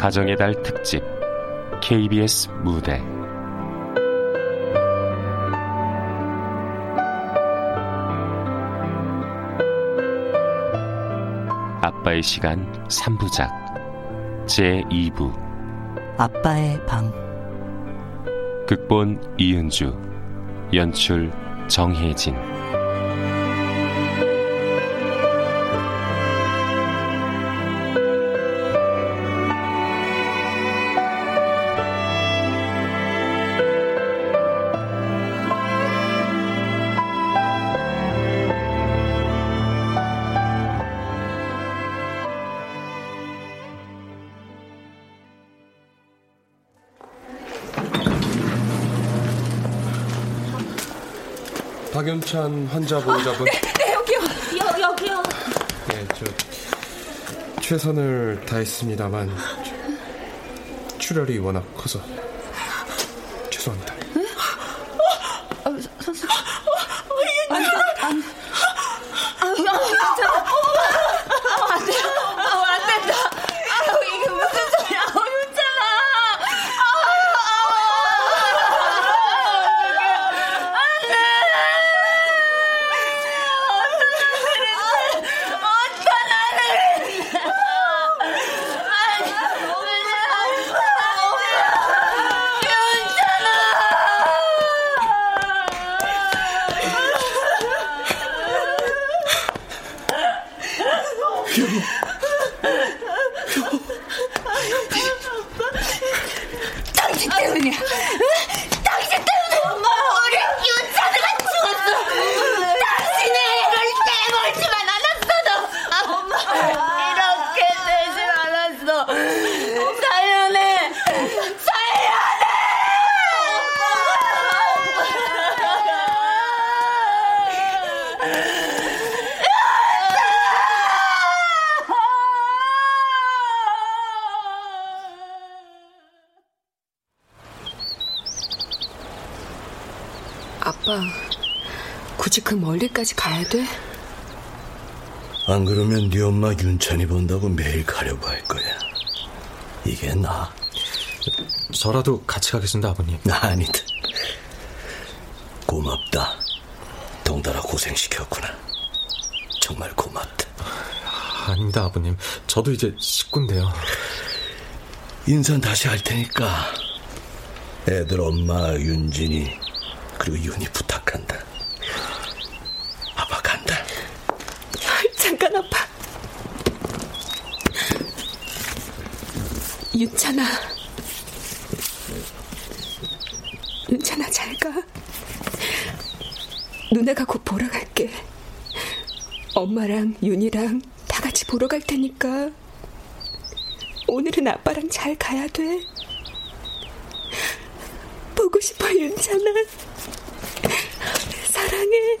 가정의 달 특집 KBS 무대. 아빠의 시간 3부작 제2부. 아빠의 방. 극본 이은주 연출 정혜진 박윤찬 환자 보호자분. 네, 네, 여기요. 여, 여기요. 네, 저 최선을 다했습니다만 출혈이 워낙 커서 죄송합니다. 아, 선생. 안 돼, 안 돼. 아, 아, 괜찮아. 아, 안 돼. 아, 안 된다. 아유, 이게 무슨 소리야. 어, 윤찬아. 당신 때문이야. 응? 당신 때문에 우리 윤찬이가 죽었어. 당신이 이걸 깨물지만 않았어도 아, 엄마 이렇게 되질 않았어. 살려내, 살려내. 아빠, 굳이 그 멀리까지 가야 돼? 안 그러면 네 엄마 윤찬이 본다고 매일 가려고 할 거야. 이게 나. 저라도 같이 가겠습니다, 아버님. 아니다. 고맙다. 동달아 고생시켰구나. 정말 고맙다. 아닙니다, 아버님. 저도 이제 식구인데요. 인사는 다시 할 테니까 애들 엄마 윤진이 그리고 윤이 부탁한다. 아빠 간다. 잠깐 아빠. 윤찬아. 윤찬아 잘 가. 누나가 곧 보러 갈게. 엄마랑 윤이랑 다 같이 보러 갈 테니까 오늘은 아빠랑 잘 가야 돼. 보고 싶어 윤찬아. 사랑해.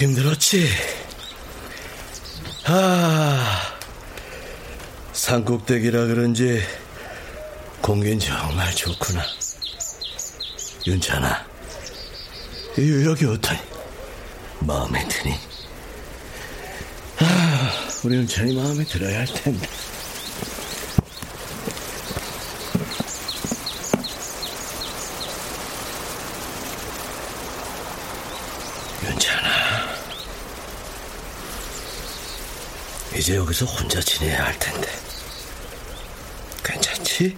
힘들었지? 아, 산꼭대기라 그런지 공기는 정말 좋구나. 윤찬아, 여기 어떠니? 마음에 드니? 아, 우리 윤찬이 마음에 들어야 할 텐데. 윤찬아, 이제 여기서 혼자 지내야 할 텐데. 괜찮지?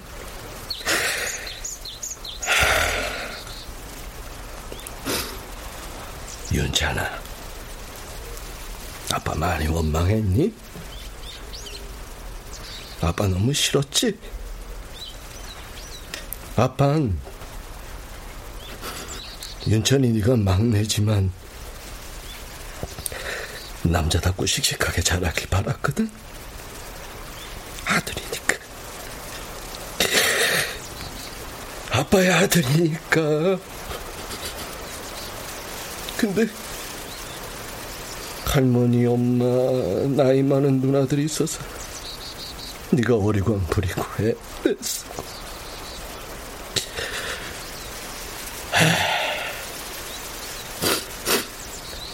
윤찬아, 아빠 많이 원망했니? 아빠 너무 싫었지? 아빤 윤찬이 네가 막내지만 남자답고 씩씩하게 자라길 바랐거든. 아들이니까. 아빠의 아들이니까. 근데 할머니, 엄마, 나이 많은 누나들이 있어서 네가 어리광 부리고 했어.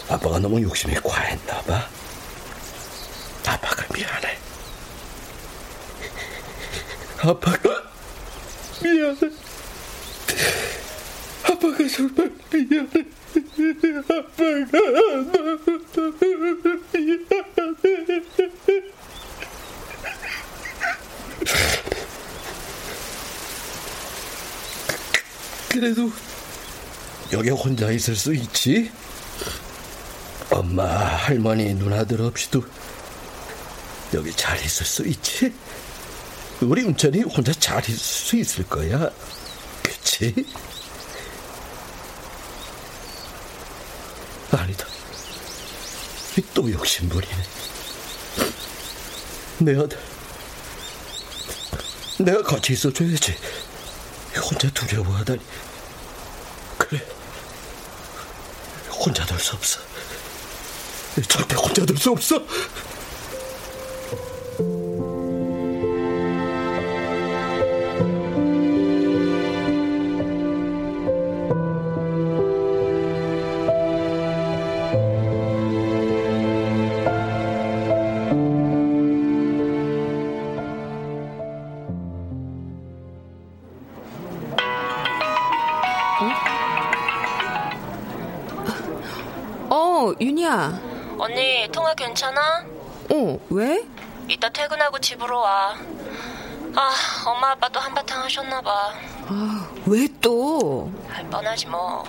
아빠가 너무 욕심이 과했나 봐. 아빠가 미안해. 아빠가 미안해. 아빠가 정말 미안해. 아빠가 너무 미안해. 그래도 여기 혼자 있을 수 있지? 엄마, 할머니, 누나들 없이도 여기 잘 있을 수 있지? 우리 운천이 혼자 잘 있을 수 있을 거야. 그치? 아니다. 또 욕심부리네. 내 아들. 내가 같이 있어줘야지. 혼자 두려워하다니. 그래. 혼자 둘 수 없어. 절대 혼자 둘 수 없어. 어, 윤희야. 언니, 통화 괜찮아? 어, 왜? 이따 퇴근하고 집으로 와. 아, 엄마 아빠도 한바탕 하셨나봐. 아, 왜 또? 할 뻔하지 뭐.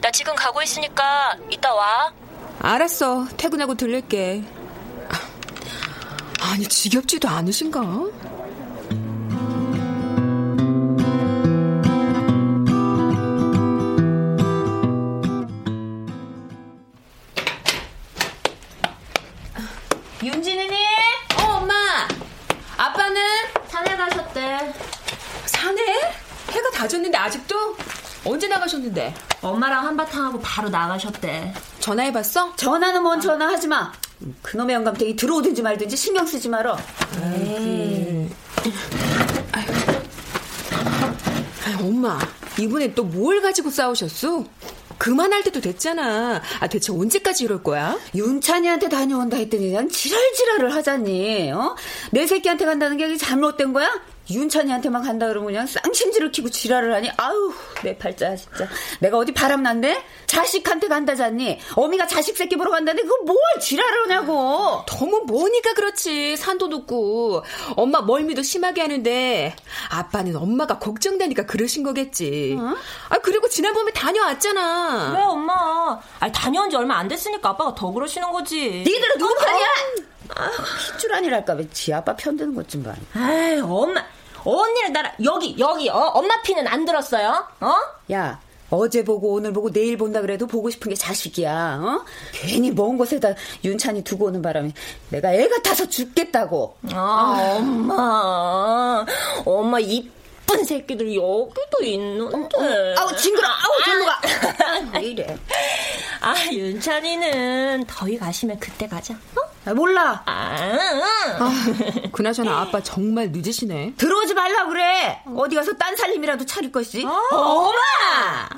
나 지금 가고 있으니까 이따 와. 알았어. 퇴근하고 들릴게. 아니, 지겹지도 않으신가? 바로 나가셨대. 전화해봤어? 전화는 뭔 전화하지 마. 그놈의 영감탱이 들어오든지 말든지 신경 쓰지 말어. 에이. 아유, 엄마, 이번에 또 뭘 가지고 싸우셨어? 그만할 때도 됐잖아. 아, 대체 언제까지 이럴 거야? 윤찬이한테 다녀온다 했더니 그냥 지랄지랄을 하자니. 어? 내 새끼한테 간다는 게 잘못된 거야? 윤찬이한테만 간다 그러면 그냥 쌍심지를 키고 지랄을 하니? 아유 내 팔자 진짜. 내가 어디 바람난데? 자식한테 간다잖니? 어미가 자식 새끼 보러 간다는데 그걸 뭘 지랄을 하냐고. 너무 뭐니까 그렇지. 산도 높고. 엄마 멀미도 심하게 하는데 아빠는 엄마가 걱정되니까 그러신 거겠지. 어? 아 그리고 지난번에 다녀왔잖아. 왜 엄마? 아니 다녀온 지 얼마 안 됐으니까 아빠가 더 그러시는 거지. 니들은 누구 편이야? 아, 핏줄 아니랄까 왜 지 아빠 편드는 것 좀 봐. 아이 엄마 언니는 나랑 여기 여기 어 엄마 피는 안 들었어요? 어? 야, 어제 보고 오늘 보고 내일 본다 그래도 보고 싶은 게 자식이야. 어? 괜히 먼 곳에다 윤찬이 두고 오는 바람에 내가 애 같아서 죽겠다고. 아, 엄마 엄마 이쁜 새끼들 여기도 있는데. 아우 징그러. 아우 징그러. 왜 이래? 아, 윤찬이는 더위 가시면 그때 가자. 어? 아, 몰라. 아, 아, 그나저나 아빠 정말 늦으시네. 들어오지 말라 그래. 어디 가서 딴 살림이라도 차릴 것이. 어, 엄마!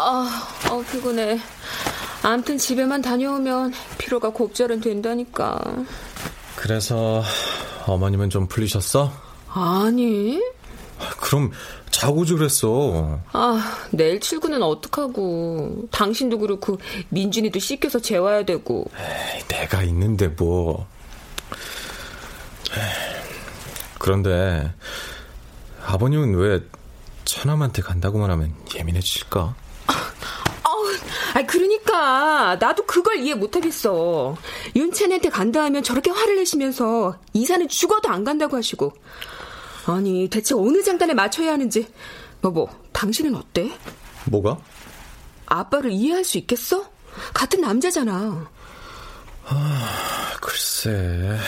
아, 어, 피곤해. 암튼 집에만 다녀오면 피로가 곱절은 된다니까. 그래서 어머님은 좀 풀리셨어? 아니. 그럼 자고 지 그랬어. 아, 내일 출근은 어떡하고. 당신도 그렇고 민준이도 씻겨서 재워야 되고. 에이, 내가 있는데 뭐. 에이, 그런데 아버님은 왜 처남한테 간다고만 하면 예민해지실까? 아, 그러니까 나도 그걸 이해 못하겠어. 윤찬이한테 간다 하면 저렇게 화를 내시면서 이사는 죽어도 안 간다고 하시고. 아니 대체 어느 장단에 맞춰야 하는지. 여보, 당신은 어때? 뭐가? 아빠를 이해할 수 있겠어? 같은 남자잖아. 아, 글쎄.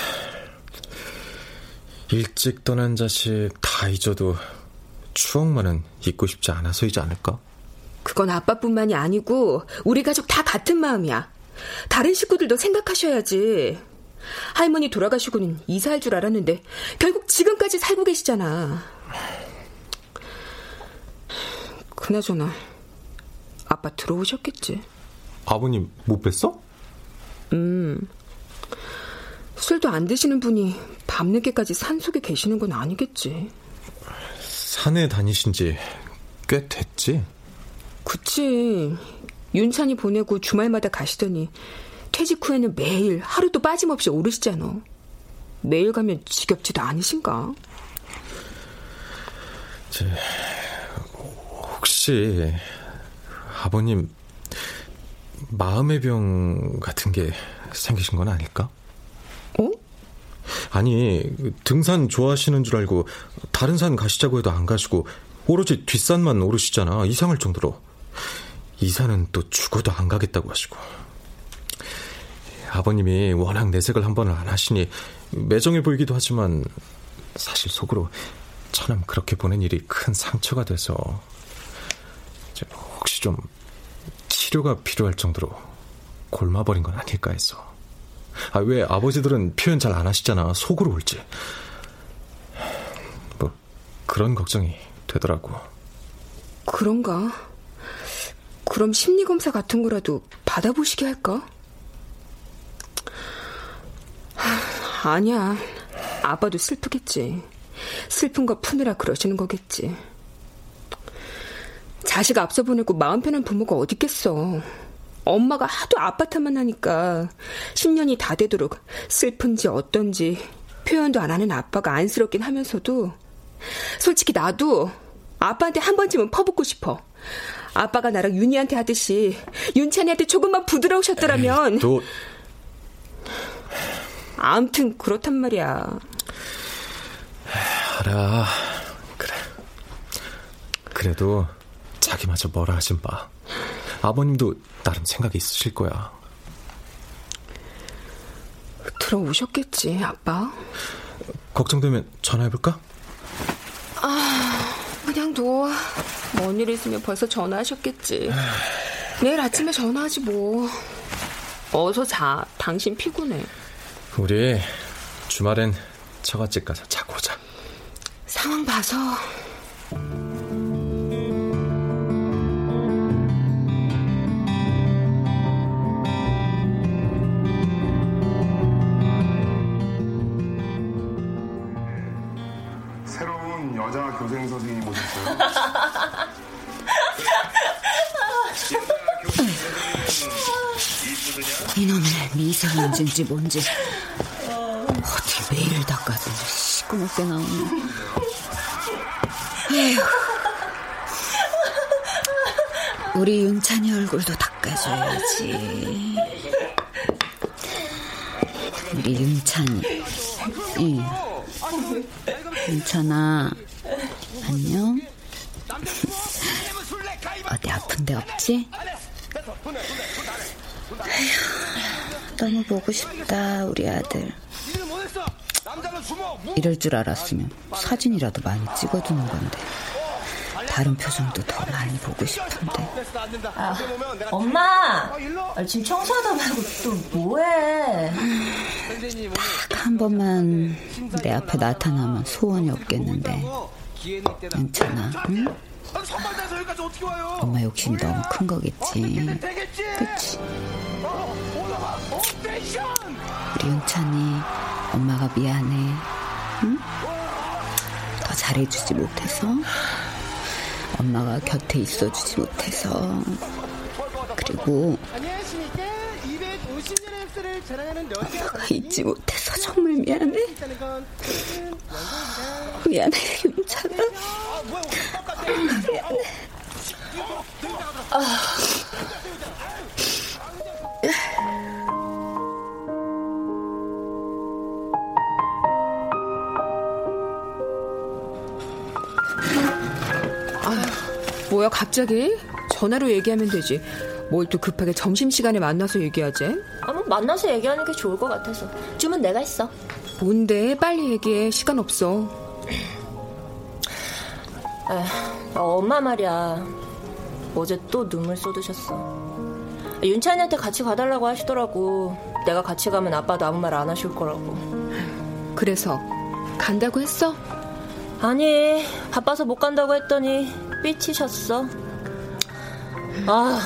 일찍 떠난 자식 다 잊어도 추억만은 잊고 싶지 않아서이지 않을까? 그건 아빠뿐만이 아니고 우리 가족 다 같은 마음이야. 다른 식구들도 생각하셔야지. 할머니 돌아가시고는 이사할 줄 알았는데 결국 지금까지 살고 계시잖아. 그나저나 아빠 들어오셨겠지. 아버님 못 뵀어? 음. 술도 안 드시는 분이 밤늦게까지 산속에 계시는 건 아니겠지. 산에 다니신 지 꽤 됐지? 그치. 윤찬이 보내고 주말마다 가시더니 퇴직 후에는 매일 하루도 빠짐없이 오르시잖아. 매일 가면 지겹지도 않으신가? 제, 혹시 아버님 마음의 병 같은 게 생기신 건 아닐까? 어? 아니 등산 좋아하시는 줄 알고 다른 산 가시자고 해도 안 가시고 오로지 뒷산만 오르시잖아 이상할 정도로 이 산은 또 죽어도 안 가겠다고 하시고. 아버님이 워낙 내색을 한 번을 안 하시니 매정해 보이기도 하지만 사실 속으로 처남 그렇게 보낸 일이 큰 상처가 돼서 혹시 좀 치료가 필요할 정도로 골마버린 건 아닐까 해서. 아, 왜 아버지들은 표현 잘 안 하시잖아. 속으로 울지. 뭐 그런 걱정이 되더라고. 그런가? 그럼 심리검사 같은 거라도 받아보시게 할까? 하, 아니야. 아빠도 슬프겠지. 슬픈 거 푸느라 그러시는 거겠지. 자식 앞서 보내고 마음 편한 부모가 어딨겠어. 엄마가 하도 아빠 탓만 하니까 10년이 다 되도록 슬픈지 어떤지 표현도 안 하는 아빠가 안쓰럽긴 하면서도 솔직히 나도 아빠한테 한 번쯤은 퍼붓고 싶어. 아빠가 나랑 윤희한테 하듯이 윤찬이한테 조금만 부드러우셨더라면. 에이, 또 아무튼 그렇단 말이야. 알아. 그래. 그래도 자기마저 뭐라 하진 마. 아버님도 나름 생각이 있으실 거야. 들어오셨겠지, 아빠. 걱정되면 전화해볼까? 아, 그냥 누워. 뭔일 있으면 벌써 전화하셨겠지. 내일 아침에 전화하지 뭐. 어서 자. 당신 피곤해. 우리 주말엔 처갓집 가서 자고 오자. 상황 봐서. 미세먼지인지 뭔지 어떻게 매일 닦아도 시꺼멓게 나오네. 에휴. 우리 윤찬이 얼굴도 닦아줘야지. 우리 윤찬이. 응. 윤찬아, 이럴 줄 알았으면 사진이라도 많이 찍어두는 건데. 다른 표정도 더 많이 보고 싶은데. 아, 엄마! 아, 지금 청소하다 말고 또 뭐해? 딱 한 번만 내 앞에 나타나면 소원이 없겠는데. 괜찮아, 응? 엄마 욕심이 너무 큰 거겠지. 그치? 우리 윤찬이 엄마가 미안해. 잘해주지 못해서. 엄마가 곁에 있어주지 못해서 그리고 엄마가 잊지 못해서 정말 미안해 미안해 윤찬아 미안해 아. 뭐야 갑자기? 전화로 얘기하면 되지. 뭘 또 급하게 점심시간에 만나서 얘기하지? 아, 뭐 만나서 얘기하는 게 좋을 것 같아서. 주문 내가 했어. 뭔데? 빨리 얘기해. 시간 없어. 에휴, 엄마 말이야. 어제 또 눈물 쏟으셨어. 윤찬이한테 같이 가달라고 하시더라고. 내가 같이 가면 아빠도 아무 말 안 하실 거라고. 그래서 간다고 했어? 아니, 바빠서 못 간다고 했더니 삐치셨어. 아,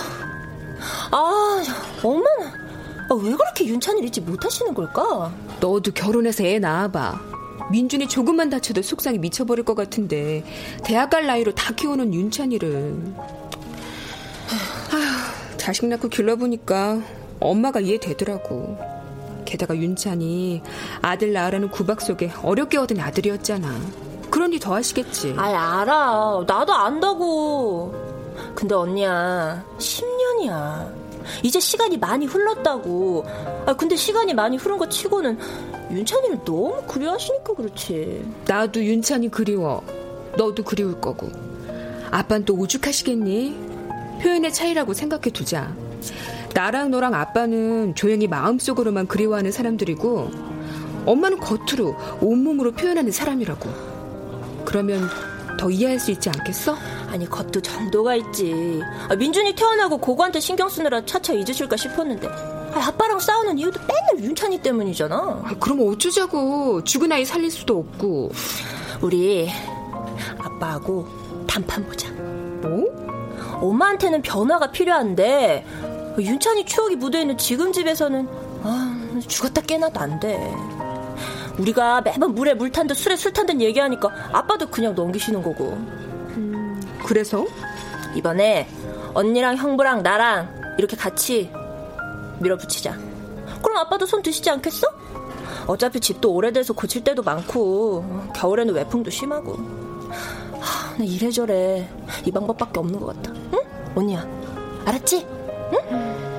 아, 엄마는 아, 왜 그렇게 윤찬이를 잊지 못하시는 걸까? 너도 결혼해서 애 낳아봐. 민준이 조금만 다쳐도 속상이 미쳐버릴 것 같은데 대학 갈 나이로 다 키우는 윤찬이를 아휴, 자식 낳고 길러보니까 엄마가 이해되더라고. 게다가 윤찬이 아들 낳으라는 구박 속에 어렵게 얻은 아들이었잖아. 그러니 더 하시겠지. 아, 알아. 나도 안다고. 근데 언니야, 10년이야. 이제 시간이 많이 흘렀다고. 아, 근데 시간이 많이 흐른 거 치고는 윤찬이를 너무 그리워하시니까 그렇지. 나도 윤찬이 그리워. 너도 그리울 거고. 아빠는 또 오죽하시겠니? 표현의 차이라고 생각해 두자. 나랑 너랑 아빠는 조용히 마음속으로만 그리워하는 사람들이고, 엄마는 겉으로 온몸으로 표현하는 사람이라고. 그러면 더 이해할 수 있지 않겠어? 아니 겉도 정도가 있지. 아, 민준이 태어나고 고고한테 신경 쓰느라 차차 잊으실까 싶었는데 아, 아빠랑 싸우는 이유도 맨날 윤찬이 때문이잖아. 아, 그럼 어쩌자고. 죽은 아이 살릴 수도 없고. 우리 아빠하고 단판 보자. 뭐? 엄마한테는 변화가 필요한데 윤찬이 추억이 묻어있는 지금 집에서는 아, 죽었다 깨나도 안 돼. 우리가 매번 물에 물 탄듯 술에 술 탄듯 얘기하니까 아빠도 그냥 넘기시는 거고. 음, 그래서? 이번에 언니랑 형부랑 나랑 이렇게 같이 밀어붙이자. 그럼 아빠도 손 드시지 않겠어? 어차피 집도 오래돼서 고칠 때도 많고 겨울에는 외풍도 심하고. 하, 나 이래저래 이 방법밖에 없는 것 같다. 응? 언니야, 알았지? 응?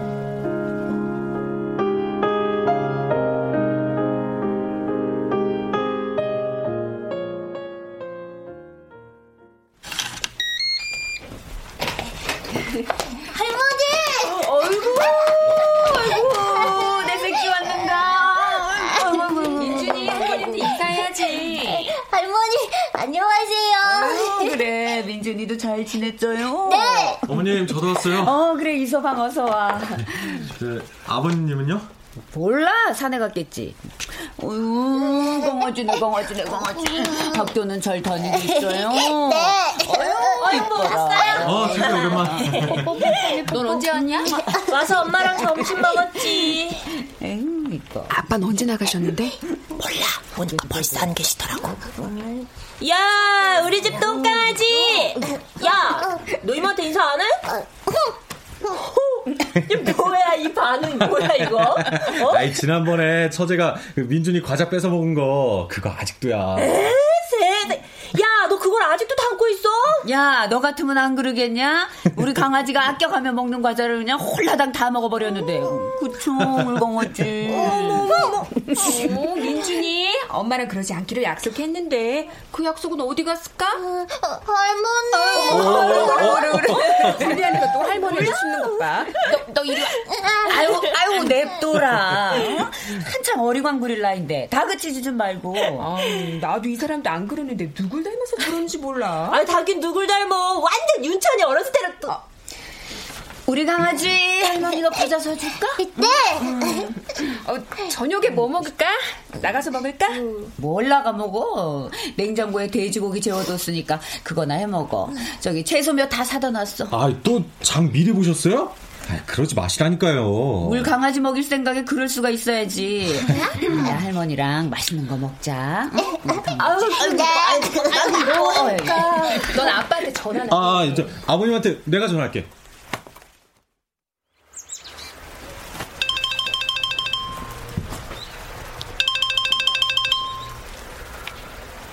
민준이도 잘 지냈어요? 네. 어머님, 저도 왔어요. 어, 그래, 이서방 어서 와. 그, 아버님은요? 몰라, 산에 갔겠지. 어유 강아지네, 강아지네, 강아지. 학교는 잘 다니고 있어요? 네. 어유 이뻐라. 어, 진짜 오랜만. 넌 언제 왔냐? 와서 엄마랑 점심 먹었지. 에 휴, 이뻐. 아빠는 언제 나가셨는데? 몰라. 보니까 벌써 안 계시더라고. 야, 우리 집 똥강아지. 야, 너 이모한테 인사 안 해? 이 뭐야 이 반응 뭐야 이거? 어? 아이 지난번에 처제가 그 민준이 과자 뺏어 먹은 거 그거 아직도야. 에 세상. 야, 너 그걸 아직도 담고 있어? 야, 너 같으면 안 그러겠냐? 우리 강아지가 아껴가며 먹는 과자를 그냥 홀라당 다 먹어버렸는데. 그쵸, 물건어지. 어머, 어머. 어, 민준이 엄마랑 그러지 않기로 약속했는데 그 약속은 어디 갔을까? 어, 할머니. 어, 그래 그래 그래. 우리하니까 또 할머니를 씹는 것 봐. 너, 너 이리 와. 아유, 아유, 냅둬라. 어? 한참 어리광 부릴 나인데 다그치지 좀 말고. 아, 나도 이 사람도 안 그러는데 누굴 닮아서 그런지 몰라. 아, 다긴 누굴 닮아. 완전 윤찬이 어렸을 때랑 또. 우리 강아지 할머니가 과자 사줄까? 네. 어, 저녁에 뭐 먹을까? 나가서 먹을까? 뭘 나가 먹어? 냉장고에 돼지고기 재워뒀으니까 그거나 해 먹어. 저기 채소 몇다 사다 놨어. 아, 또 장 미리 보셨어요? 아, 그러지 마시라니까요. 우리 강아지 먹일 생각에 그럴 수가 있어야지. 야, 할머니랑 맛있는 거 먹자. 아유, 네. 넌 아빠한테 전화나. 아, 이제 아버님한테 내가 전화할게.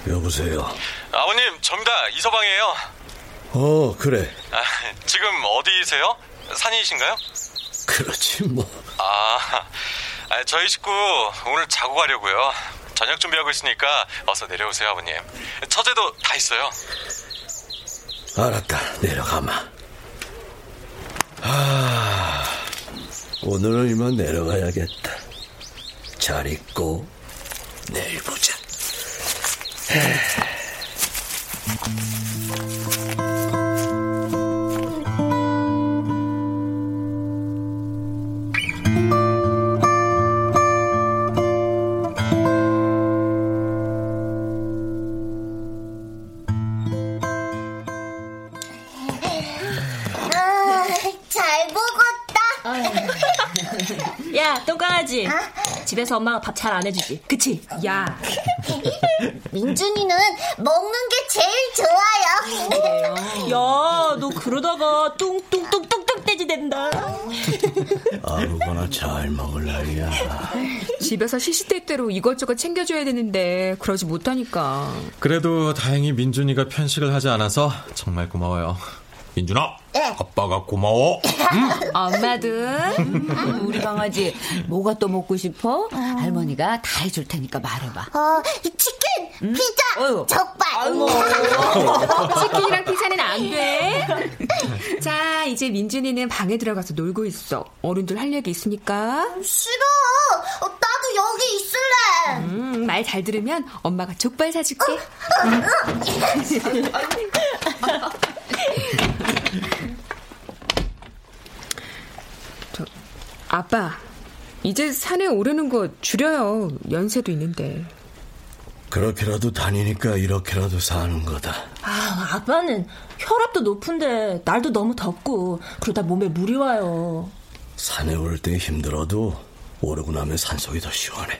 여보세요. 아버님, 접니다. 이서방이에요. 어, 그래. 아, 지금 어디세요? 산이신가요? 그렇지, 뭐. 아, 아, 저희 식구 오늘 자고 가려고요. 저녁 준비하고 있으니까 어서 내려오세요, 아버님. 처제도 다 있어요. 알았다. 내려가마. 아, 오늘은 이만 내려가야겠다. 잘 있고, 내일 보자. 아, 집에서 엄마가 밥 잘 안 해주지. 그치? 야, 민준이는 먹는 게 제일 좋아요. 야, 너 그러다가 뚱뚱뚱뚱뚱 떼지 된다. 아무거나 잘 먹을 나이야. 집에서 시시때때로 이것저것 챙겨줘야 되는데 그러지 못하니까. 그래도 다행히 민준이가 편식을 하지 않아서 정말 고마워요. 민준아, 네. 아빠가 고마워. 엄마든 우리 강아지 뭐가 또 먹고 싶어? 할머니가 다 해줄 테니까 말해봐. 어, 치킨, 피자, 어휴. 족발. 치킨이랑 피자는 안 돼. 자, 이제 민준이는 방에 들어가서 놀고 있어. 어른들 할 얘기 있으니까. 싫어. 어, 나도 여기 있을래. 음, 말 잘 들으면 엄마가 족발 사줄게. 아빠, 이제 산에 오르는 거 줄여요. 연세도 있는데. 그렇게라도 다니니까 이렇게라도 사는 거다. 아, 아빠는 혈압도 높은데 날도 너무 덥고 그러다 몸에 물이 와요. 산에 오를 때 힘들어도 오르고 나면 산속이 더 시원해.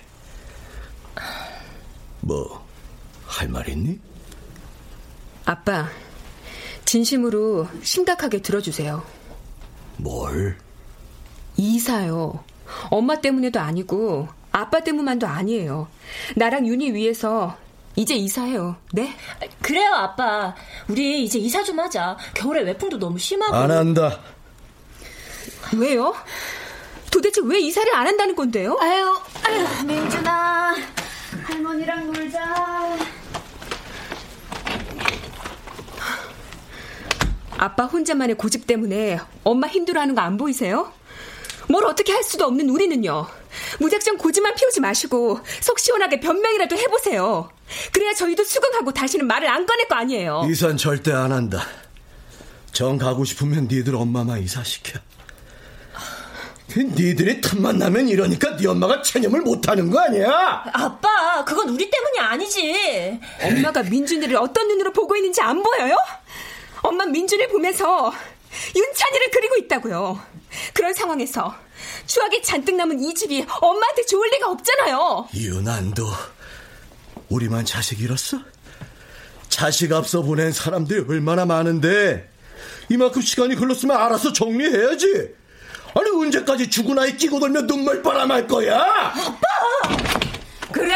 뭐, 할 말 있니? 아빠, 진심으로 심각하게 들어주세요. 뭘? 이사요. 엄마 때문에도 아니고 아빠 때문만도 아니에요. 나랑 윤희 위해서 이제 이사해요. 네? 그래요, 아빠. 우리 이제 이사 좀 하자. 겨울에 외풍도 너무 심하고. 안 한다. 왜요? 도대체 왜 이사를 안 한다는 건데요? 아유, 아유, 민준아. 할머니랑 놀자. 아빠 혼자만의 고집 때문에 엄마 힘들어하는 거 안 보이세요? 뭘 어떻게 할 수도 없는 우리는요. 무작정 고집만 피우지 마시고 속 시원하게 변명이라도 해보세요. 그래야 저희도 수긍하고 다시는 말을 안 꺼낼 거 아니에요. 이사는 절대 안 한다. 정 가고 싶으면 니들 엄마만 이사시켜. 니들이 틈만 나면 이러니까 네 엄마가 체념을 못하는 거 아니야? 아빠, 그건 우리 때문이 아니지. 엄마가 민준이를 어떤 눈으로 보고 있는지 안 보여요? 엄마 민준을 보면서 윤찬이를 그리고 있다고요. 그런 상황에서 추억이 잔뜩 남은 이 집이 엄마한테 좋을 리가 없잖아요. 유난도 우리만 자식 잃었어? 자식 앞서 보낸 사람들이 얼마나 많은데 이만큼 시간이 흘렀으면 알아서 정리해야지. 아니 언제까지 죽은 아이 끼고 돌며 눈물 바람할 거야? 그래!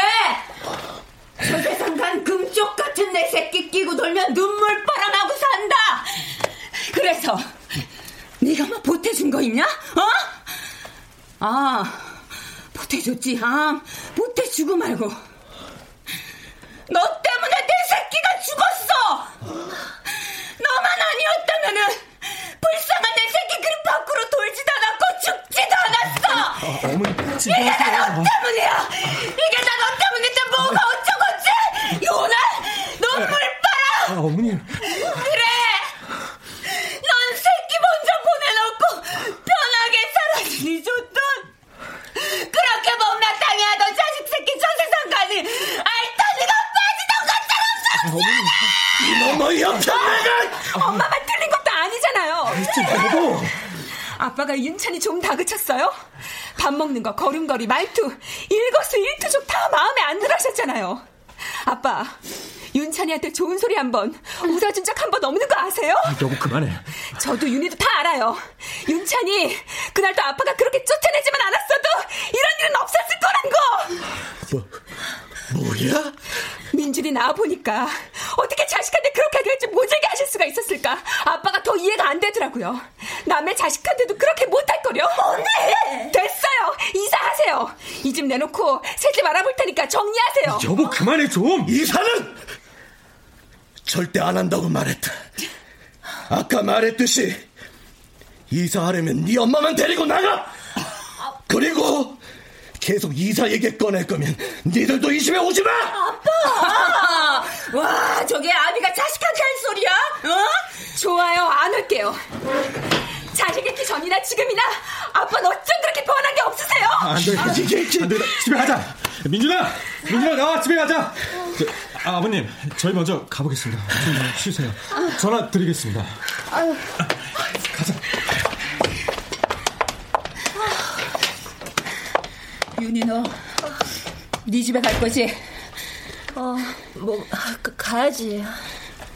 저 세상 간 금쪽 같은 내 새끼 끼고 돌면 눈물 빨아나고 산다! 그래서 네가 뭐 보태준 거 있냐? 어? 아, 보태준 못해줬지, 아? 못해주고 말고. 너 때문에 내 새끼가 죽었어! 너만 아니었다면은 불쌍한 내 새끼 그릇 밖으로 돌지도 않았고 죽지도 않았어! 아, 어머니, 이게 다 너 때문이야! 이게 다 너 때문인데 뭐가 어쩌고지! 요나! 눈물 빨아! 아, 어머님. 그래! 넌 새끼 먼저 보내놓고 편하게 살아주니 좋던 그렇게 못마땅해 하던 자식 새끼 저 세상까지 알타니가 빠지던 것처럼 이놈의 옆편내가 엄마 말 틀린 것도 아니잖아요. 여보. 아빠가 윤찬이 좀 다그쳤어요? 밥 먹는 거, 걸음걸이, 말투, 일거수 일투족 다 마음에 안 들어 하셨잖아요. 아빠, 윤찬이한테 좋은 소리 한 번, 웃어준 적 한 번 없는 거 아세요? 여보, 그만해. 저도 윤희도 다 알아요. 윤찬이, 그날도 아빠가 그렇게 쫓아내지만 않았어도 이런 일은 없었을 거란 거! 뭐, 뭐야? 민준이 나와 보니까 어떻게 자식한테 그렇게 될지 모질게 수가 있었을까? 아빠가 더 이해가 안 되더라고요. 남의 자식한테도 그렇게 못할 거려? 언니! 됐어요! 이사하세요! 이 집 내놓고 새 집 알아볼 테니까 정리하세요. 여보, 그만해, 좀! 이사는 절대 안 한다고 말했다. 아까 말했듯이 이사하려면 네 엄마만 데리고 나가. 그리고 계속 이사 얘기 꺼낼 거면 니들도 이 집에 오지 마. 아빠! 와, 저게 아비가 자식한테 할 소리야? 어? 좋아요, 안 올게요. 자식 잃기 전이나 지금이나 아빠는 어쩜 그렇게 변한 게 없으세요? 안 돼. 안 돼. 집에 가자. 민준아! 민준아, 나와, 집에 가자. 저, 아, 아버님, 저희 먼저 가보겠습니다. 좀 쉬세요. 전화 드리겠습니다. 아유. 가자. 윤희 너, 네 집에 갈 거지? 어, 뭐, 그, 가야지.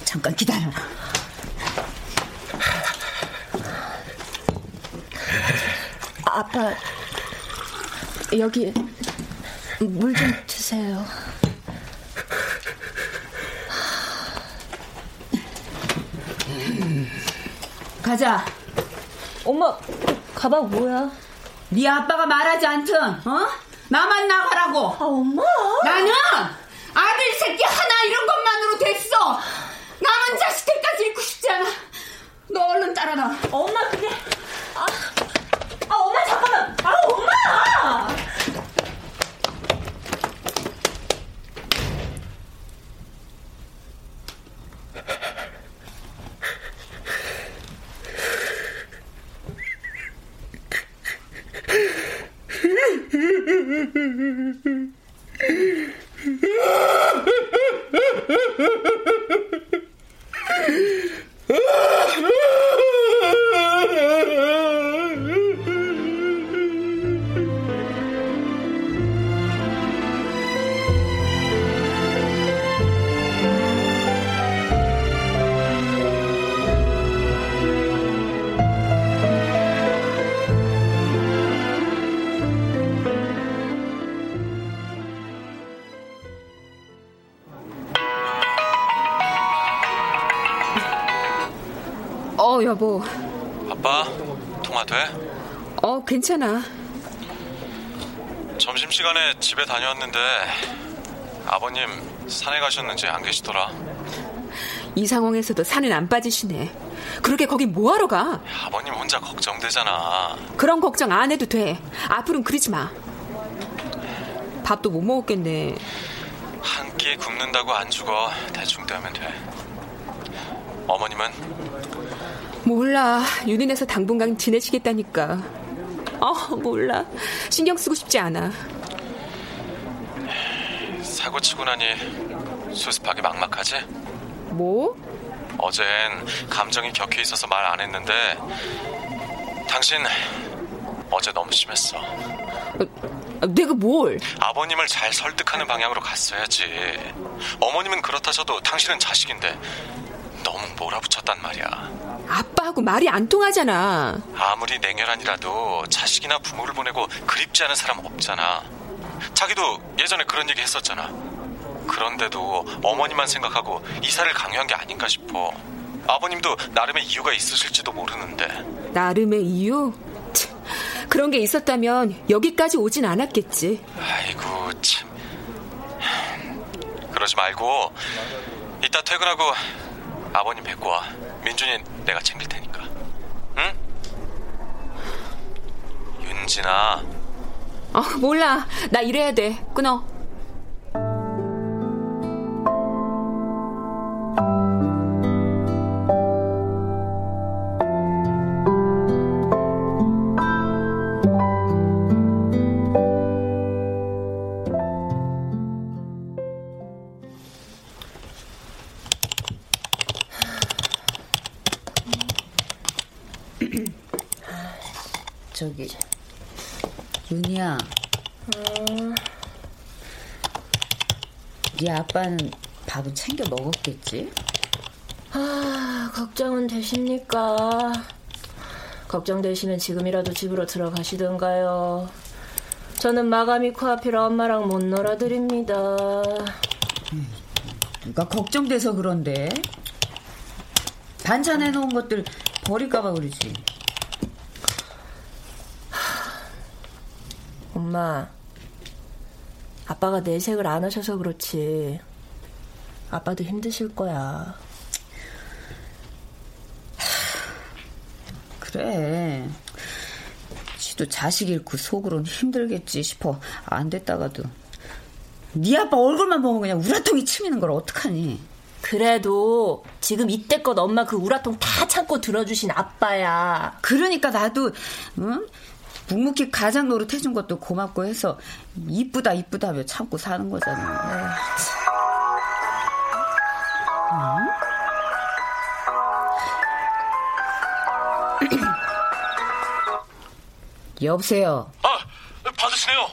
잠깐 기다려. 아빠, 여기 물 좀 드세요. 가자. 엄마, 가방 뭐야? 네 아빠가 말하지 않든, 어? 나만 나가라고. 아, 엄마. 나는 아들 새끼 하나 이런 것만으로 됐어. 남은 자식들까지 잃고 싶지 않아. 너 얼른 따라 나. 엄마, 그게. 어, 여보. 아빠, 통화 돼? 어, 괜찮아. 점심시간에 집에 다녀왔는데 아버님 산에 가셨는지 안 계시더라. 이 상황에서도 산은 안 빠지시네. 그러게 거기 뭐하러 가? 아버님 혼자 걱정되잖아. 그런 걱정 안 해도 돼. 앞으로는 그러지 마. 밥도 못 먹었겠네. 한 끼 굶는다고 안 죽어. 대충 되면 돼. 어머님은 몰라. 유린에서 당분간 지내시겠다니까. 어, 몰라. 신경 쓰고 싶지 않아. 사고 치고 나니 수습하기 막막하지? 뭐? 어젠 감정이 격해 있어서 말 안 했는데 당신 어제 너무 심했어. 아, 내가 뭘? 아버님을 잘 설득하는 방향으로 갔어야지. 어머님은 그렇다셔도 당신은 자식인데 너무 몰아붙였단 말이야. 아빠하고 말이 안 통하잖아. 아무리 냉혈한이라도 자식이나 부모를 보내고 그립지 않은 사람 없잖아. 자기도 예전에 그런 얘기 했었잖아. 그런데도 어머니만 생각하고 이사를 강요한 게 아닌가 싶어. 아버님도 나름의 이유가 있으실지도 모르는데. 나름의 이유? 참, 그런 게 있었다면 여기까지 오진 않았겠지. 아이고 참. 그러지 말고 이따 퇴근하고 아버님 뵙고 와. 민준이 내가 챙길 테니까. 응? 윤진아. 어, 몰라. 나 일해야 돼. 끊어. 아빠는 밥은 챙겨 먹었겠지? 아, 걱정은 되십니까? 걱정되시면 지금이라도 집으로 들어가시던가요. 저는 마감이 코앞이라 엄마랑 못 놀아드립니다. 누가 걱정돼서 그런데. 반찬 해놓은 것들 버릴까봐 그러지. 엄마, 아빠가 내색을 안 하셔서 그렇지. 아빠도 힘드실 거야. 그래. 지도 자식 잃고 속으로는 힘들겠지 싶어. 안 됐다가도. 네 아빠 얼굴만 보면 그냥 우라통이 치미는 걸 어떡하니? 그래도 지금 이때껏 엄마 그 우라통 다 참고 들어주신 아빠야. 그러니까 나도 응? 묵묵히 가장 노릇 해준 것도 고맙고 해서 이쁘다 이쁘다며 참고 사는 거잖아. 응? 여보세요. 아, 받으시네요.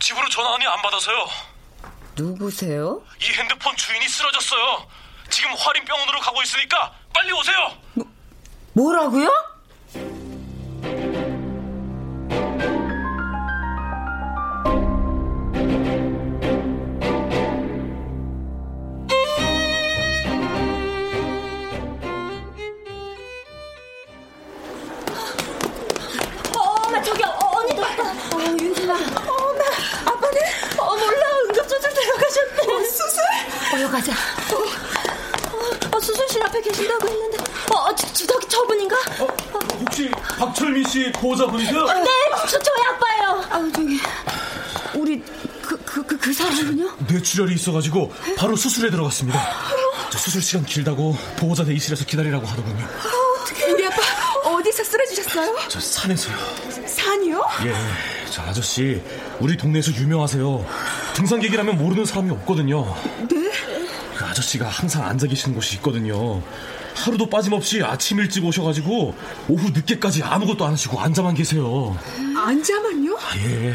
집으로 전화하니 안 받아서요. 누구세요? 이 핸드폰 주인이 쓰러졌어요. 지금 화림병원으로 가고 있으니까 빨리 오세요. 뭐라고요? 보호자 분이세요? 어, 네, 저, 저희 아빠예요. 아우 저기 우리 그 그 그 그 사람은요? 뇌출혈이 있어가지고 바로 수술에 들어갔습니다. 저 수술 시간 길다고 보호자 대기실에서 기다리라고 하더군요. 어떻게 우리 아빠 어디서 쓰러지셨어요? 저 산에서요. 산이요? 예, 저 아저씨 우리 동네에서 유명하세요. 등산객이라면 모르는 사람이 없거든요. 네? 그 아저씨가 항상 앉아 계시는 곳이 있거든요. 하루도 빠짐없이 아침 일찍 오셔가지고 오후 늦게까지 아무것도 안 하시고 앉아만 계세요. 앉아만요? 예.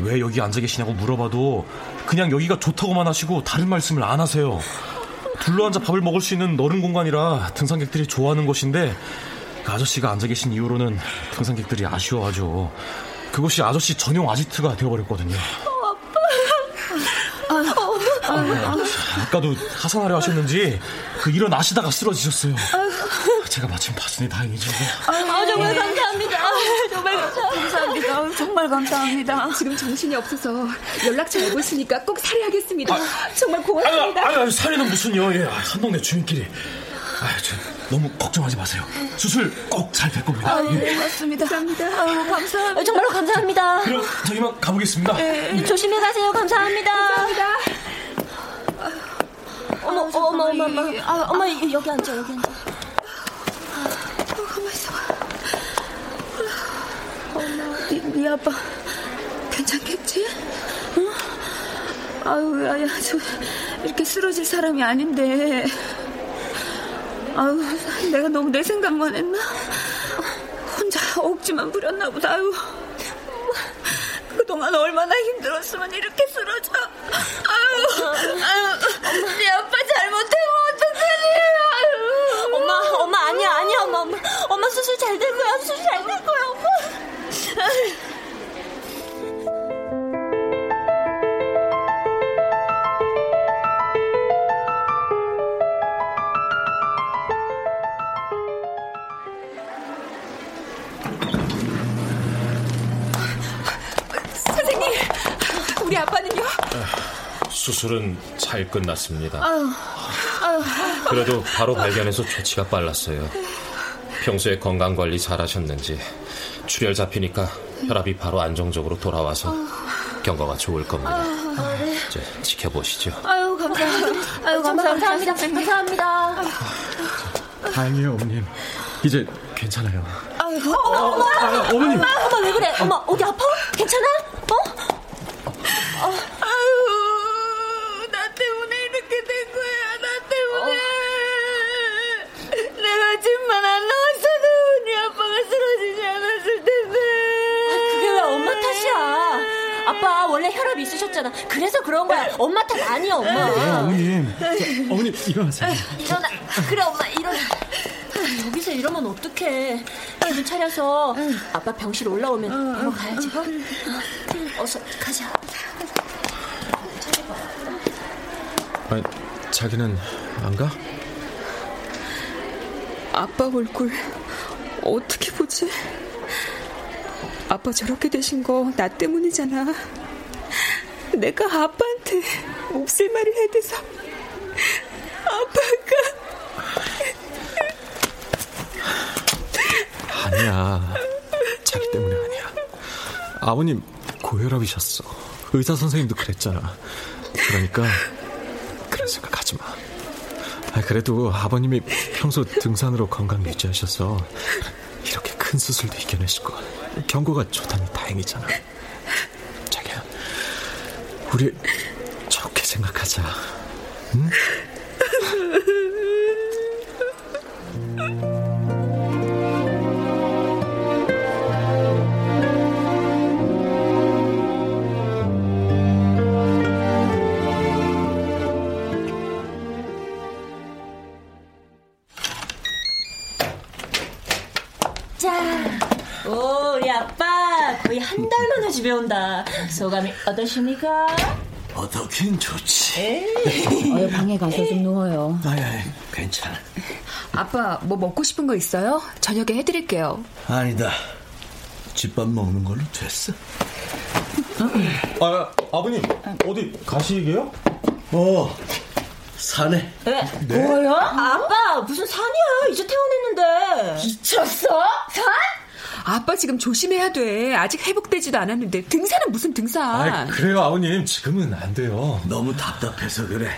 왜 여기 앉아 계시냐고 물어봐도 그냥 여기가 좋다고만 하시고 다른 말씀을 안 하세요. 둘러앉아 밥을 먹을 수 있는 너른 공간이라 등산객들이 좋아하는 곳인데 그 아저씨가 앉아 계신 이후로는 등산객들이 아쉬워하죠. 그곳이 아저씨 전용 아지트가 되어버렸거든요. 아, 아까도 하산하려 하셨는지 그 일어나시다가 쓰러지셨어요. 제가 마침 봤으니 다행이죠. 아, 정말 감사합니다. 정말 감사합니다. 감사합니다. 아유, 정말 감사합니다. 지금 정신이 없어서 연락처 알고 있으니까 꼭 살해하겠습니다. 정말 고맙습니다. 아유, 아유, 살인은 무슨요? 예, 한 동네 주민끼리. 아유, 저, 너무 걱정하지 마세요. 수술 꼭 잘 될 겁니다. 아유, 예. 네, 고맙습니다. 감사합니다. 아유, 감사합니다. 어, 정말로 감사합니다. 그럼 저 이만 가보겠습니다. 네, 조심히 가세요. 감사합니다. 감사합니다. 어머, 어머, 어머, 어머, 어머. 아, 엄마 여기 앉아, 여기 앉아. 네, 네 아빠 괜찮겠지? 응? 아유, 야야, 저 이렇게 쓰러질 사람이 아닌데. 아유, 내가 너무 내 생각만 했나? 혼자 억지만 부렸나 보다. 아유. 그동안 얼마나 힘들었으면 이렇게 쓰러져. 아유, 아유, 네 아빠 잘못하면 어떡하니? 아유. 엄마, 엄마 아니야, 아니야, 엄마, 엄마. 엄마 수술 잘 될 거야, 수술 잘 될 거야, 엄마. 수술은 잘 끝났습니다. 아유, 아유. 그래도 바로 발견해서 조치가 빨랐어요. 평소에 건강 관리 잘 하셨는지 출혈 잡히니까 혈압이 바로 안정적으로 돌아와서 경과가 좋을 겁니다. 아, 네. 이제 지켜보시죠. 아유, 감사합니다. 아유, 감사합니다. 감사합니다. 감사합니다. 다행이에요, 어머님. 이제 괜찮아요. 아이고, 어머, 어머, 아, 어머님. 엄마, 엄마 왜 그래? 엄마 어디 아파? 괜찮아? 아니야, 엄마. 네, 어머님. 저, 어머님, 일어나세요. 일어나. 그래, 엄마 일어나. 여기서 이러면 어떡해. 정신 차려서 아빠 병실 올라오면 바로 가야지. 어? 어서 가자. 아니, 자기는 안 가? 아빠 얼굴 어떻게 보지? 아빠 저렇게 되신 거 나 때문이잖아. 내가 아빠한테 몹쓸 말을 해대서 아빠가 아니야. 자기 때문에 아니야. 아버님 고혈압이셨어. 의사 선생님도 그랬잖아. 그러니까 그런 생각 하지 마. 아, 그래도 아버님이 평소 등산으로 건강 유지하셔서 이렇게 큰 수술도 이겨내시고 경고가 좋다니 다행이잖아. 우리 좋게 생각하자. 응? 어떠십니까? 어떻긴 좋지. 어, 방에 가서 좀 누워요. 아야, 괜찮아. 아빠 뭐 먹고 싶은 거 있어요? 저녁에 해드릴게요. 아니다. 집밥 먹는 걸로 됐어. 아, 아버님 어디 가시게요? 어, 산에. 네? 뭐야? 아빠 무슨 산이야? 이제 퇴원했는데. 미쳤어? 산? 아빠 지금 조심해야 돼. 아직 회복되지도 않았는데 등산은 무슨 등산? 아, 그래요, 아버님. 지금은 안 돼요. 너무 답답해서 그래.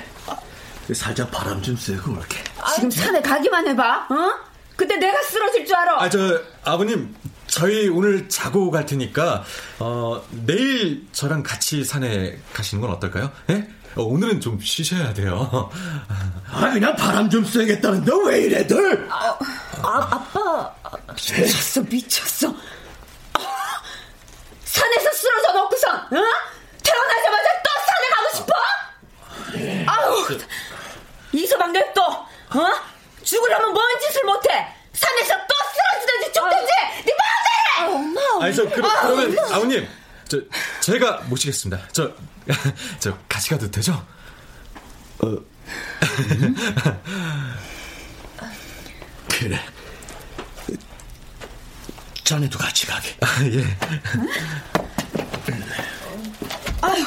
살짝 바람 좀 쐬고 올게. 지금 산에 가기만 해봐. 어? 그때 내가 쓰러질 줄 알아. 아, 저 아버님, 저희 오늘 자고 갈 테니까 어, 내일 저랑 같이 산에 가시는 건 어떨까요? 예? 어, 오늘은 좀 쉬셔야 돼요. 아, 그냥 바람 좀 쐬겠다는데 왜 이래들? 아, 아 빠. 미쳤어, 미쳤어. 아, 산에서 쓰러져 놓고선, 어? 태어나자마자 또 산에 가고 싶어? 아우, 이서방 냅둬, 어? 죽으려면 뭔 짓을 못해? 산에서 또 쓰러지든지 죽든지, 네 마 해! 엄마. 아니, 저, 그러, 그러면 아버님, 저, 제가 모시겠습니다. 저, 저, 같이 가도 되죠? 어. 그래. 자네도 같이 가게. 아, 예. 아유,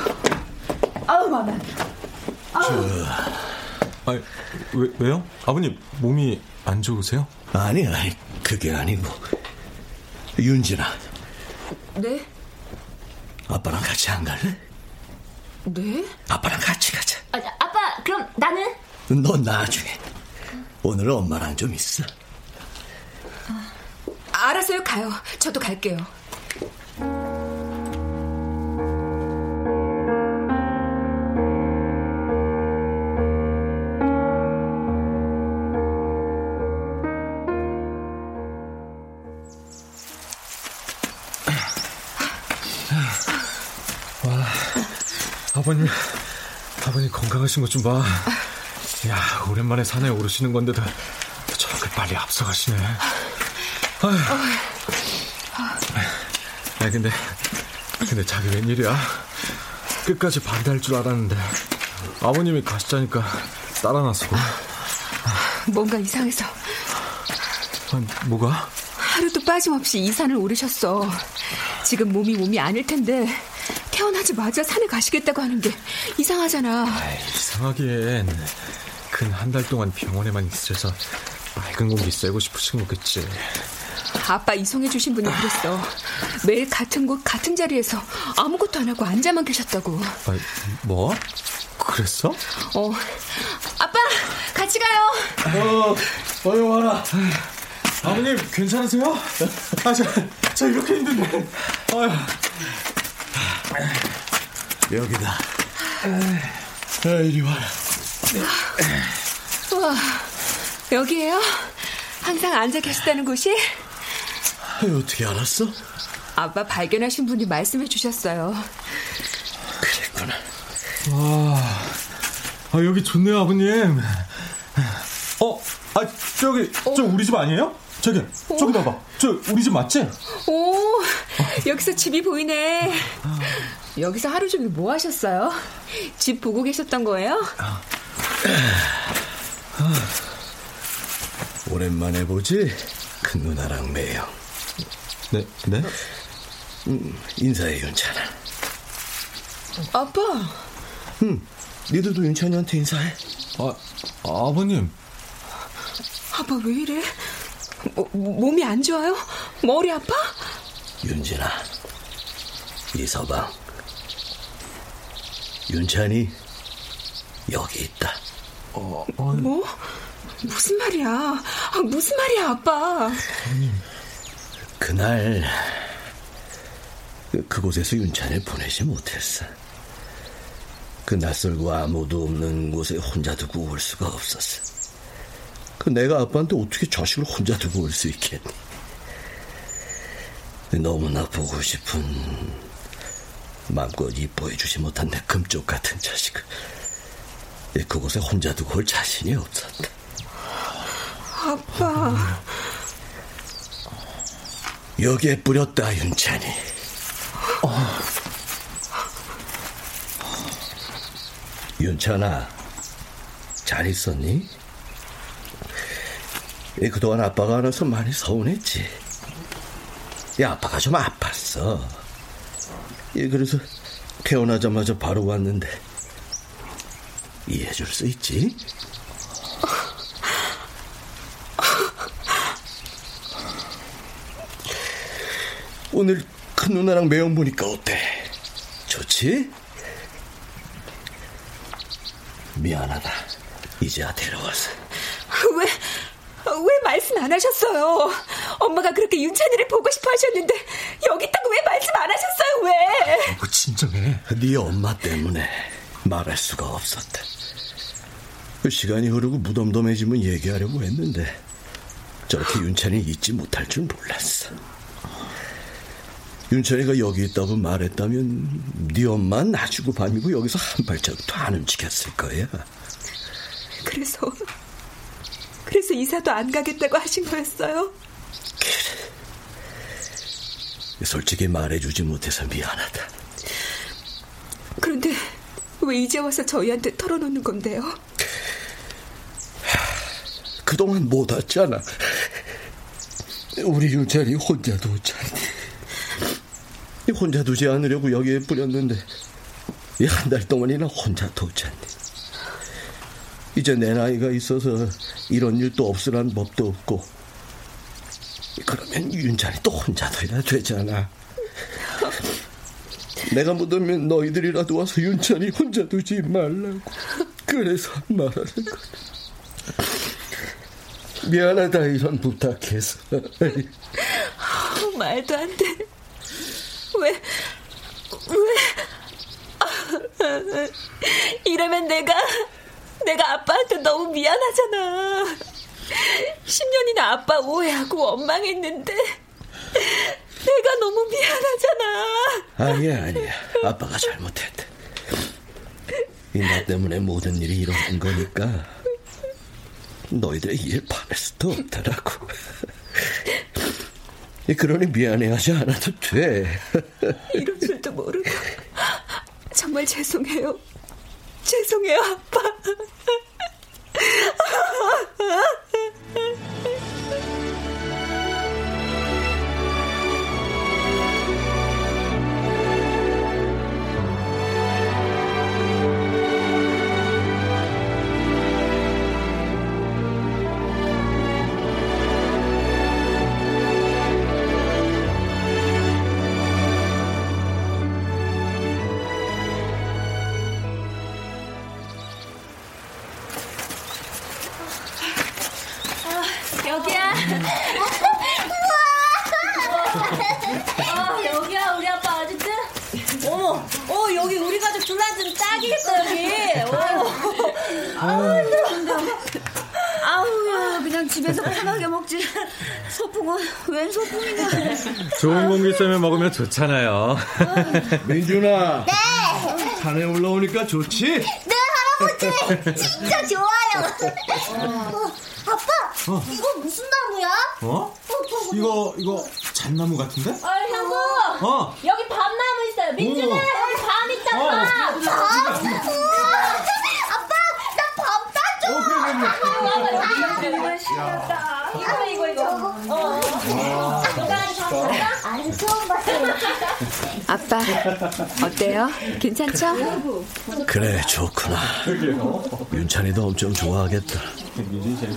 아유, 들어. 저, 아, 왜, 왜요? 아버님, 몸이 안 좋으세요? 아니, 아니, 그게 아니고. 윤진아, 네? 아빠랑 같이 안 갈래? 네? 아빠랑 같이 가자. 아, 아빠 그럼 나는? 너 나중에. 오늘 엄마랑 좀 있어. 알았어요, 가요. 저도 갈게요. 아버님, 아버님 건강하신 것 좀 봐. 야, 오랜만에 산에 오르시는 건데도 저렇게 빨리 앞서가시네. 아휴. 아, 근데, 근데 자기 웬일이야? 끝까지 반대할 줄 알았는데, 아버님이 가시자니까 따라 나서고. 뭔가 이상해서 아, 뭐가? 하루도 빠짐없이 이 산을 오르셨어. 지금 몸이 몸이 아닐 텐데 태어나자마자 산에 가시겠다고 하는 게 이상하잖아. 아이, 이상하기엔 근한 달 동안 병원에만 있으셔서 맑은 공기 쐬고 싶으신 거겠지. 아빠 이송해 주신 분이 그랬어. 매일 같은 곳 같은 자리에서 아무것도 안 하고 앉아만 계셨다고. 아, 뭐? 그랬어? 어. 아빠 같이 가요. 어, 어여 와라. 아버님 괜찮으세요? 아, 저, 저 이렇게 힘든데. 아유. 여기다. 아, 이리 와라. 우와, 여기에요? 항상 앉아 계시다는 곳이? 아, 어떻게 알았어? 아빠 발견하신 분이 말씀해 주셨어요. 그랬구나. 와, 아, 여기 좋네요, 아버님. 어, 아, 저기, 저 우리 집 아니에요? 저기, 저기 봐봐. 저 우리 집 맞지? 오, 여기서 집이 보이네. 여기서 하루 종일 뭐 하셨어요? 집 보고 계셨던 거예요? 오랜만에 보지? 큰 누나랑 매형. 네, 네? 음, 인사해, 윤찬아. 아빠. 응, 니들도 윤찬이한테 인사해. 아, 아버님. 아빠 왜 이래? 뭐, 몸이 안 좋아요? 머리 아파? 윤진아, 이서방, 윤찬이 여기 있다. 어, 뭐? 무슨 말이야? 아, 무슨 말이야, 아빠? 그날 그- 그곳에서 윤찬을 보내지 못했어. 그 낯설고 아무도 없는 곳에 혼자 두고 올 수가 없었어. 그 내가 아빠한테 어떻게 자식을 혼자 두고 올 수 있겠니? 너무나 보고 싶은 마음껏 이뻐해주지 못한 내 금쪽 같은 자식을 그곳에 혼자 두고 올 자신이 없었다. 아빠. 여기에 뿌렸다, 윤찬이. 윤찬아, 잘 있었니? 예, 그동안 아빠가 알아서 많이 서운했지. 야, 아빠가 좀 아팠어. 예, 그래서 태어나자마자 바로 왔는데 이해해줄 수 있지? 오늘 큰 누나랑 매형 보니까 어때? 좋지? 미안하다. 이제야 데려와서. 왜, 왜 말씀 안 하셨어요? 엄마가 그렇게 윤찬이를 보고 싶어 하셨는데, 여기 있다고 왜 말씀 안 하셨어요, 왜? 뭐 진정해. 네 엄마 때문에 말할 수가 없었다. 그 시간이 흐르고 무덤덤해지면 얘기하려고 했는데 저렇게 윤찬이 잊지 못할 줄 몰랐어. 윤찬이가 여기 있다고 말했다면 네 엄마는 낮이고 밤이고 여기서 한 발짝도 안 움직였을 거야. 그래서, 그래서 이사도 안 가겠다고 하신 거였어요? 솔직히 말해주지 못해서 미안하다. 그런데 왜 이제 와서 저희한테 털어놓는 건데요? 그동안 못 왔잖아. 우리 윤찬이 혼자 두잖니. 혼자 두지 않으려고 여기에 뿌렸는데 이한달 동안이나 혼자 두잖니. 이제 내 나이가 있어서 이런 일도 없으란 법도 없고 그러면 윤찬이 또 혼자 둬야 되잖아. 내가 묻으면 너희들이라도 와서 윤찬이 혼자 두지 말라고. 그래서 말하는 거야. 미안하다 이런 부탁해서. 아, 말도 안 돼. 왜, 왜, 아, 이러면 내가, 내가 아빠한테 너무 미안하잖아. 10년이나 아빠 오해하고 원망했는데, 내가 너무 미안하잖아. 아니야 아니야 아빠가 잘못했다. 이 나 때문에 모든 일이 일어난 거니까 너희들의 이해를 바랄 수도 없더라고. 그러니 미안해하지 않아도 돼. 이럴 줄도 모르고. 정말 죄송해요. 죄송해요, 아빠. 아우, 힘들어. 아우야, 그냥 집에서 편하게 먹지. 소풍은 웬 소풍이냐. 좋은 공기 쐬며 먹으면 좋잖아요. 민준아. 네. 산에 올라오니까 좋지? 네, 할아버지. 진짜 좋아요. 어, 아빠, 어. 이거 무슨 나무야? 어? 이거 이거 잣나무 같은데? 어, 형부! 어. 여기 밤나무 있어요. 민준아, 오. 여기 밤 있다, 어. 밤! 밤? 우와. 아빠, 나밤 따줘. 이거, 이거, 이거. 어. 아빠, 어때요? 괜찮죠? 그래, 좋구나. 윤찬이도 엄청 좋아하겠다.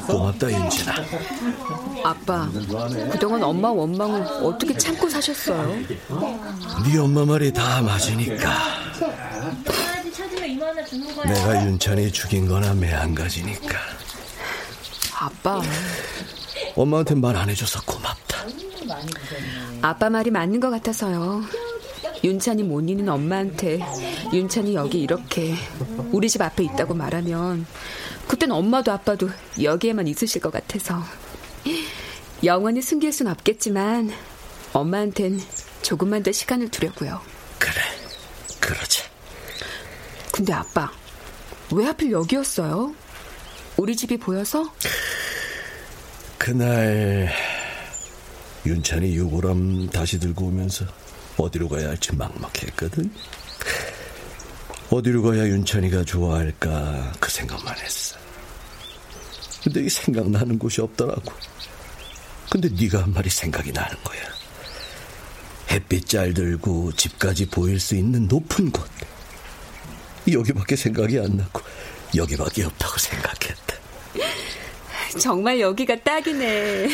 고맙다, 윤진아. 아빠, 그동안 엄마 원망을 어떻게 참고 사셨어요? 네 엄마 말이 다 맞으니까. 내가 윤찬이 죽인 거나 매한 가지니까. 아빠, 엄마한테 말 안 해줘서 고맙다. 아빠 말이 맞는 것 같아서요. 윤찬이 못 잊는 엄마한테 윤찬이 여기 이렇게 우리 집 앞에 있다고 말하면 그땐 엄마도 아빠도 여기에만 있으실 것 같아서 영원히 숨길 순 없겠지만 엄마한텐 조금만 더 시간을 두려고요. 그러자. 근데 아빠, 왜 하필 여기였어요? 우리 집이 보여서? 그날 윤찬이 유골함 다시 들고 오면서 어디로 가야 할지 막막했거든. 어디로 가야 윤찬이가 좋아할까 그 생각만 했어. 근데 이 생각나는 곳이 없더라고. 근데 네가 한 말이 생각이 나는 거야. 햇빛 잘 들고 집까지 보일 수 있는 높은 곳. 여기밖에 생각이 안 나고 여기밖에 없다고 생각했다. 정말 여기가 딱이네.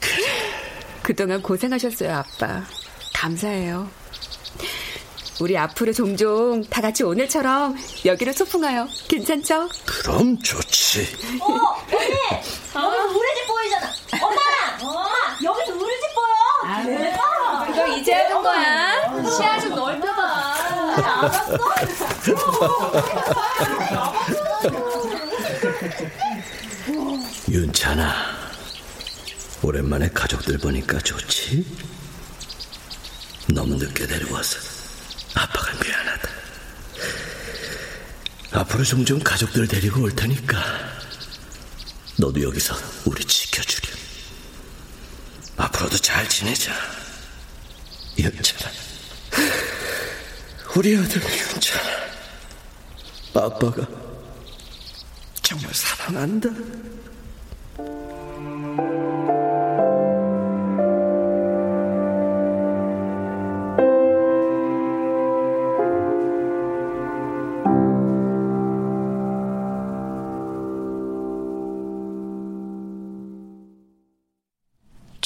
그 동안 고생하셨어요, 아빠. 감사해요. 우리 앞으로 종종 다 같이 오늘처럼 여기로 소풍 가요. 괜찮죠? 그럼 좋지. 어, 언니! 여기 우리 집 보이잖아. 엄마! 엄마! 여기서 우리 집 보여! 아, 대박! 그거 이제 하는 거야. 시야 좀 넓혀봐. 알았어? 윤찬아, 오랜만에 가족들 보니까 좋지? 너무 늦게 데려와서 아빠가 미안하다. 앞으로 종종 가족들 데리고 올 테니까 너도 여기서 우리 지켜주렴. 앞으로도 잘 지내자. 윤찬아. 우리 아들 윤찬아. 아빠가 정말 사랑한다.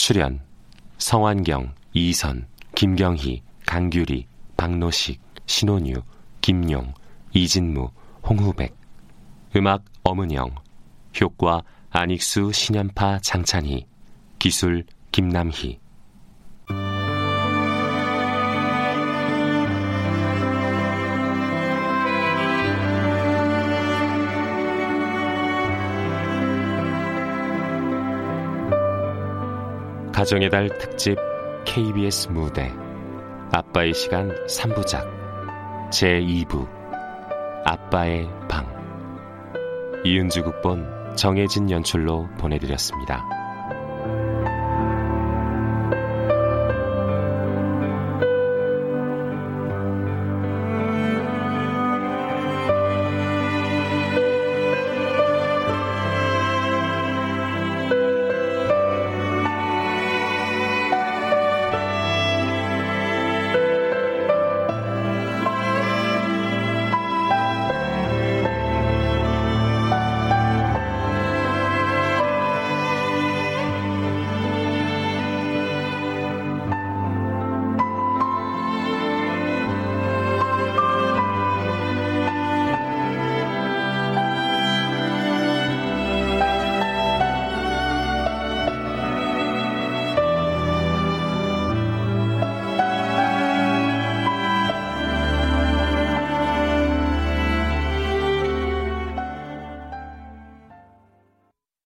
출연 성환경, 이선, 김경희, 강규리, 박노식, 신혼유, 김용, 이진무, 홍후백. 음악 엄은영. 효과 안익수, 신연파, 장찬희. 기술 김남희 가정의 달 특집 KBS 무대. 아빠의 시간 3부작. 제2부. 아빠의 방. 이은주 극본 정혜진 연출로 보내드렸습니다.